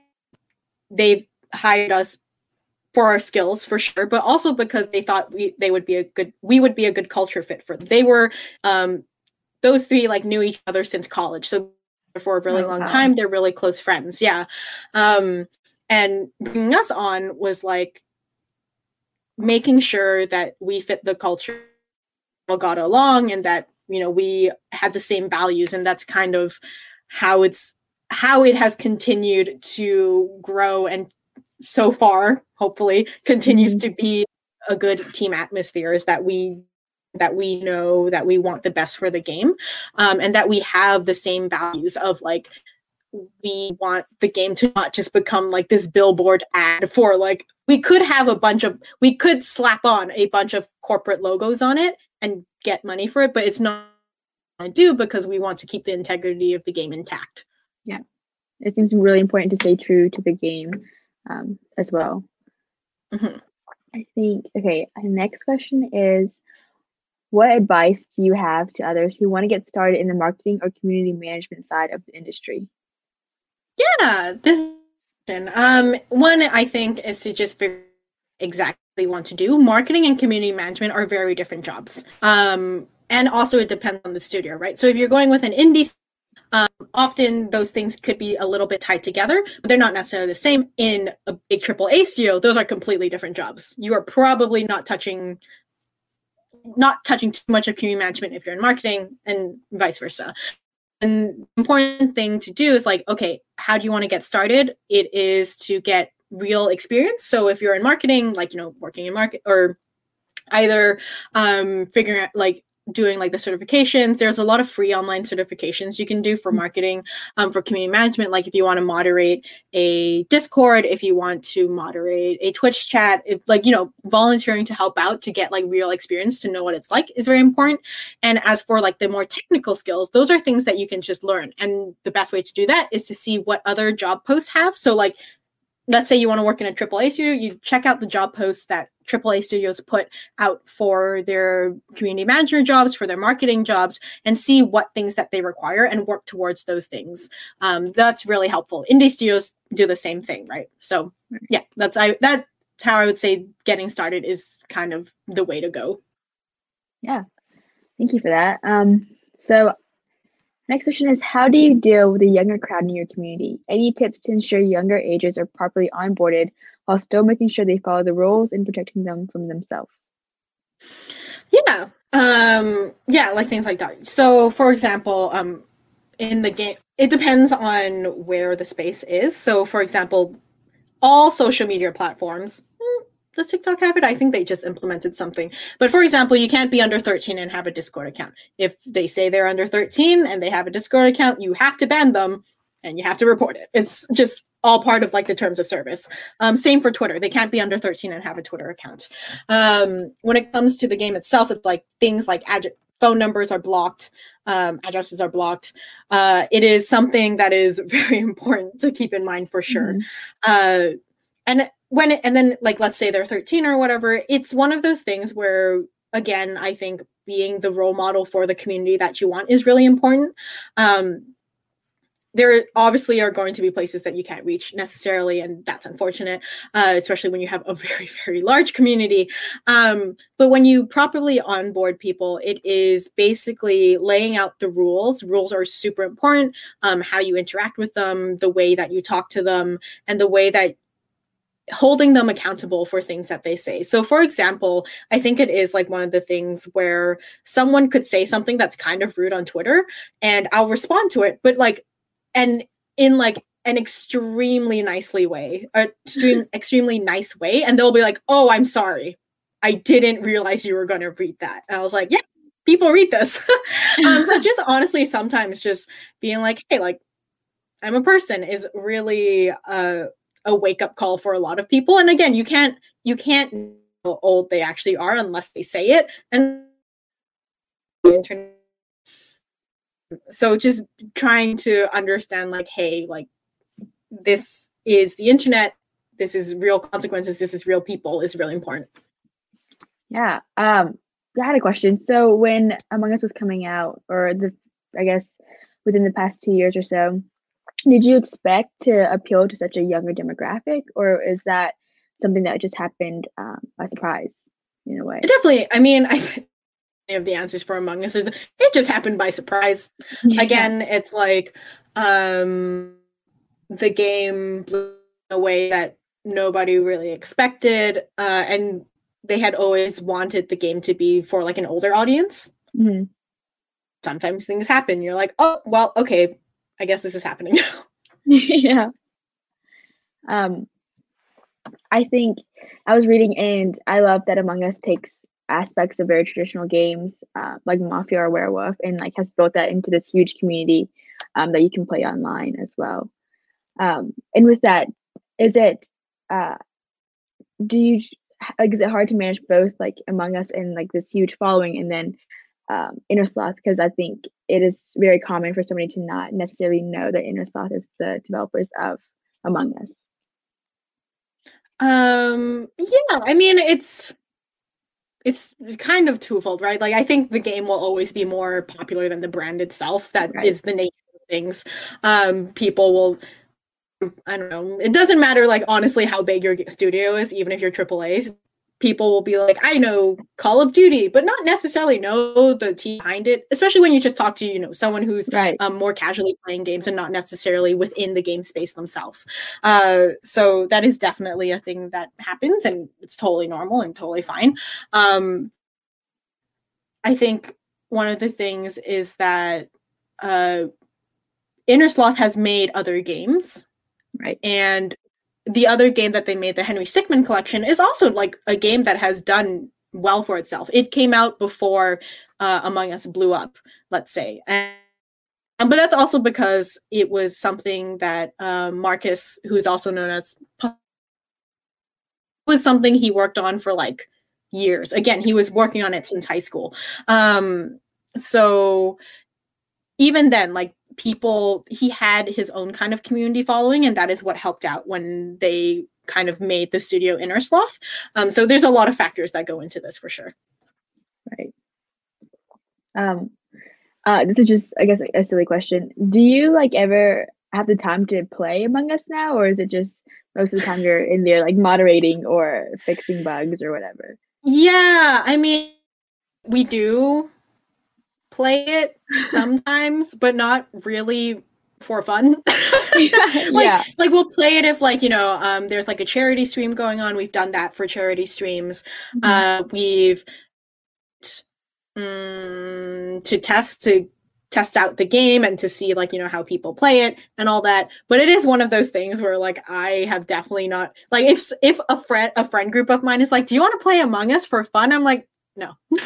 they've hired us for our skills for sure, but also because they thought we they would be a good we would be a good culture fit for them. They were um those three like knew each other since college. So for a really oh, long wow. time, they're really close friends. Yeah. Um and bringing us on was like making sure that we fit the culture all got along and that you know we had the same values and that's kind of how it's how it has continued to grow and so far hopefully continues mm-hmm. to be a good team atmosphere is that we that we know that we want the best for the game um, and that we have the same values of like we want the game to not just become like this billboard ad for like we could have a bunch of we could slap on a bunch of corporate logos on it and get money for it but it's not to do because we want to keep the integrity of the game intact. Yeah. It seems really important to stay true to the game um, as well mm-hmm. i think okay next question is what advice do you have to others who want to get started in the marketing or community management side of the industry yeah, this um one I think is to just figure exactly want to do. Marketing and community management are very different jobs. Um and also it depends on the studio, right? So if you're going with an indie um, often those things could be a little bit tied together, but they're not necessarily the same. In a big triple A studio, those are completely different jobs. You are probably not touching not touching too much of community management if you're in marketing and vice versa and the important thing to do is like okay how do you want to get started it is to get real experience so if you're in marketing like you know working in market or either um figuring out like doing like the certifications. There's a lot of free online certifications you can do for mm-hmm. marketing um, for community management. Like if you want to moderate a discord if you want to moderate a twitch chat if like you know volunteering to help out to get like real experience to know what it's like is very important. And as for like the more technical skills those are things that you can just learn. And the best way to do that is to see what other job posts have. So like let's say you want to work in a AAA studio, you check out the job posts that AAA studios put out for their community management jobs, for their marketing jobs, and see what things that they require and work towards those things. Um, that's really helpful. Indie studios do the same thing, right? So yeah, that's I that's how I would say getting started is kind of the way to go. Yeah, thank you for that. Um, so Next question is How do you deal with the younger crowd in your community? Any tips to ensure younger ages are properly onboarded while still making sure they follow the rules and protecting them from themselves? Yeah. Um, yeah, like things like that. So, for example, um, in the game, it depends on where the space is. So, for example, all social media platforms, does TikTok have it? I think they just implemented something. But for example, you can't be under 13 and have a Discord account. If they say they're under 13 and they have a Discord account, you have to ban them and you have to report it. It's just all part of like the terms of service. Um, same for Twitter. They can't be under 13 and have a Twitter account. Um, when it comes to the game itself, it's like things like ad- phone numbers are blocked, um, addresses are blocked. Uh, it is something that is very important to keep in mind for sure. Mm-hmm. Uh, and when it, and then like let's say they're 13 or whatever it's one of those things where again i think being the role model for the community that you want is really important um there obviously are going to be places that you can't reach necessarily and that's unfortunate uh, especially when you have a very very large community um, but when you properly onboard people it is basically laying out the rules rules are super important um, how you interact with them the way that you talk to them and the way that holding them accountable for things that they say. So, for example, I think it is like one of the things where someone could say something that's kind of rude on Twitter and I'll respond to it, but like, and in like an extremely nicely way, or extreme, extremely nice way. And they'll be like, oh, I'm sorry. I didn't realize you were going to read that. And I was like, yeah, people read this. um, so just honestly, sometimes just being like, hey, like, I'm a person is really uh a wake up call for a lot of people. And again, you can't you can't know how old they actually are unless they say it. And so just trying to understand like, hey, like this is the internet. This is real consequences. This is real people is really important. Yeah. Um, I had a question. So when Among Us was coming out, or the, I guess, within the past two years or so, did you expect to appeal to such a younger demographic, or is that something that just happened um, by surprise in a way? Definitely. I mean, I of the answers for Among Us. It just happened by surprise. Yeah. Again, it's like um, the game blew a way that nobody really expected, uh, and they had always wanted the game to be for like an older audience. Mm-hmm. Sometimes things happen. You're like, oh, well, okay, I guess this is happening yeah. Um, I think I was reading, and I love that Among Us takes aspects of very traditional games uh, like Mafia or Werewolf, and like has built that into this huge community um, that you can play online as well. Um, and with that, is it uh, do you like is it hard to manage both like Among Us and like this huge following, and then um, Innersloth because I think it is very common for somebody to not necessarily know that Innersloth is the developers of Among Us. Um, yeah, I mean it's it's kind of twofold, right? Like I think the game will always be more popular than the brand itself. That right. is the nature of things. Um, people will I don't know. It doesn't matter, like honestly, how big your studio is, even if you're AAA people will be like, I know Call of Duty, but not necessarily know the team behind it, especially when you just talk to, you know, someone who's right. um, more casually playing games and not necessarily within the game space themselves. Uh, so that is definitely a thing that happens and it's totally normal and totally fine. Um, I think one of the things is that uh, Innersloth has made other games. Right. And the other game that they made, the Henry Stickmin collection, is also like a game that has done well for itself. It came out before uh, Among Us blew up, let's say, and, and but that's also because it was something that uh, Marcus, who's also known as, was something he worked on for like years. Again, he was working on it since high school. Um, so even then, like people he had his own kind of community following and that is what helped out when they kind of made the studio Innersloth um, so there's a lot of factors that go into this for sure. Right. Um uh this is just i guess a silly question. Do you like ever have the time to play among us now or is it just most of the time you're in there like moderating or fixing bugs or whatever? Yeah i mean we do play it sometimes, but not really for fun. like, yeah. like we'll play it if like, you know, um there's like a charity stream going on. We've done that for charity streams. Mm-hmm. Uh we've um, to test to test out the game and to see like you know how people play it and all that but it is one of those things where like i have definitely not like if if a friend a friend group of mine is like do you want to play among us for fun i'm like no.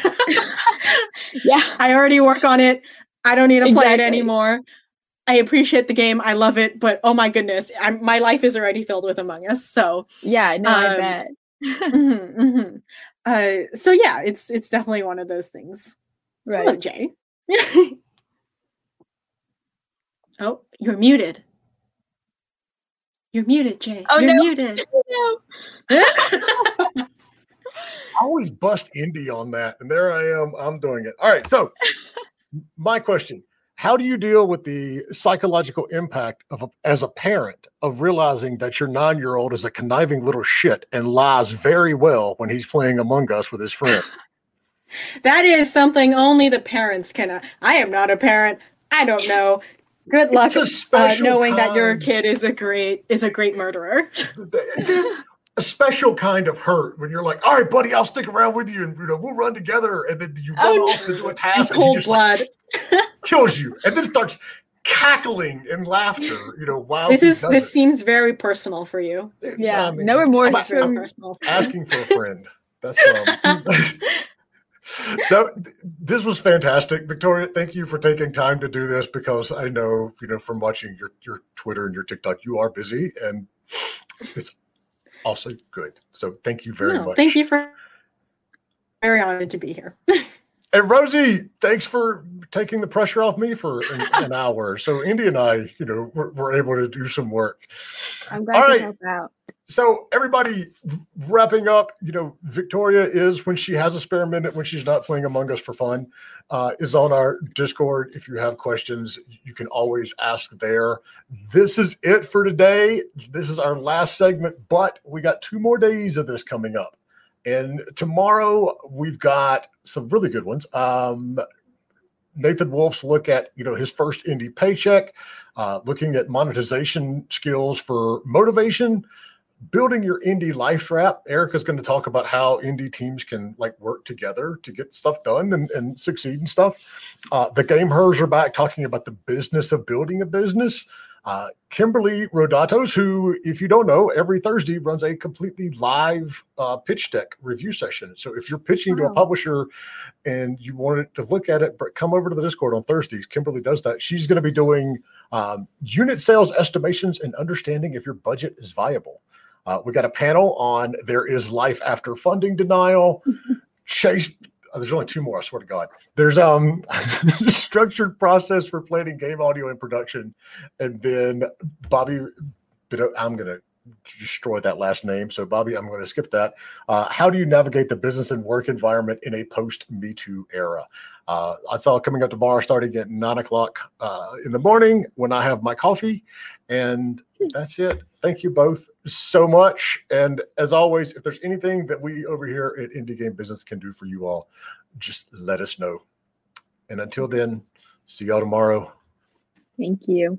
yeah. I already work on it. I don't need to exactly. play it anymore. I appreciate the game. I love it, but oh my goodness, I'm, my life is already filled with Among Us. So yeah, no, um, I bet. mm-hmm, mm-hmm. Uh, so yeah, it's it's definitely one of those things. Right, Hello, Jay. oh, you're muted. You're muted, Jay. Oh, you're no. muted. No. I always bust Indy on that, and there I am. I'm doing it. All right. So, my question: How do you deal with the psychological impact of, a, as a parent, of realizing that your nine-year-old is a conniving little shit and lies very well when he's playing Among Us with his friend? that is something only the parents can. Uh, I am not a parent. I don't know. Good luck uh, knowing kind. that your kid is a great is a great murderer a special kind of hurt when you're like, all right, buddy, I'll stick around with you and you know we'll run together, and then you run oh, off to do a task and cold blood like, kills you, and then starts cackling in laughter. You know, while this is this it. seems very personal for you. Yeah, I mean, no remorse. From... Personal asking for a friend. That's um, that this was fantastic victoria thank you for taking time to do this because i know you know from watching your your twitter and your tiktok you are busy and it's also good. So thank you very no, much. Thank you for very honored to be here. and Rosie, thanks for taking the pressure off me for an, an hour. So Indy and I, you know, were, were, able to do some work. I'm glad All to help out. so everybody wrapping up, you know, Victoria is when she has a spare minute when she's not playing Among Us for fun, uh, is on our Discord. If you have questions, you can always ask there. This is it for today. This is our last segment, but we got two more days of this coming up. And tomorrow we've got some really good ones. Um, Nathan Wolf's look at you know his first indie paycheck, uh, looking at monetization skills for motivation building your indie life wrap. erica's going to talk about how indie teams can like work together to get stuff done and, and succeed and stuff uh, the hers are back talking about the business of building a business uh, kimberly rodatos who if you don't know every thursday runs a completely live uh, pitch deck review session. So if you're pitching to a publisher and you wanted to look at it come over to the discord on thursdays. Kimberly does that. She's going to be doing um, unit sales estimations and understanding if your budget is viable. Uh, we got a panel on there is life after funding denial. Chase, oh, there's only two more. I swear to God. There's um structured process for planning game audio and production, and then Bobby. I'm gonna destroy that last name. So, Bobby, I'm going to skip that. Uh, how do you navigate the business and work environment in a post Me Too era? Uh, that's all coming up tomorrow, starting at nine o'clock uh, in the morning when I have my coffee. And that's it. Thank you both so much. And as always, if there's anything that we over here at Indie Game Business can do for you all, just let us know. And until then, see y'all tomorrow. Thank you.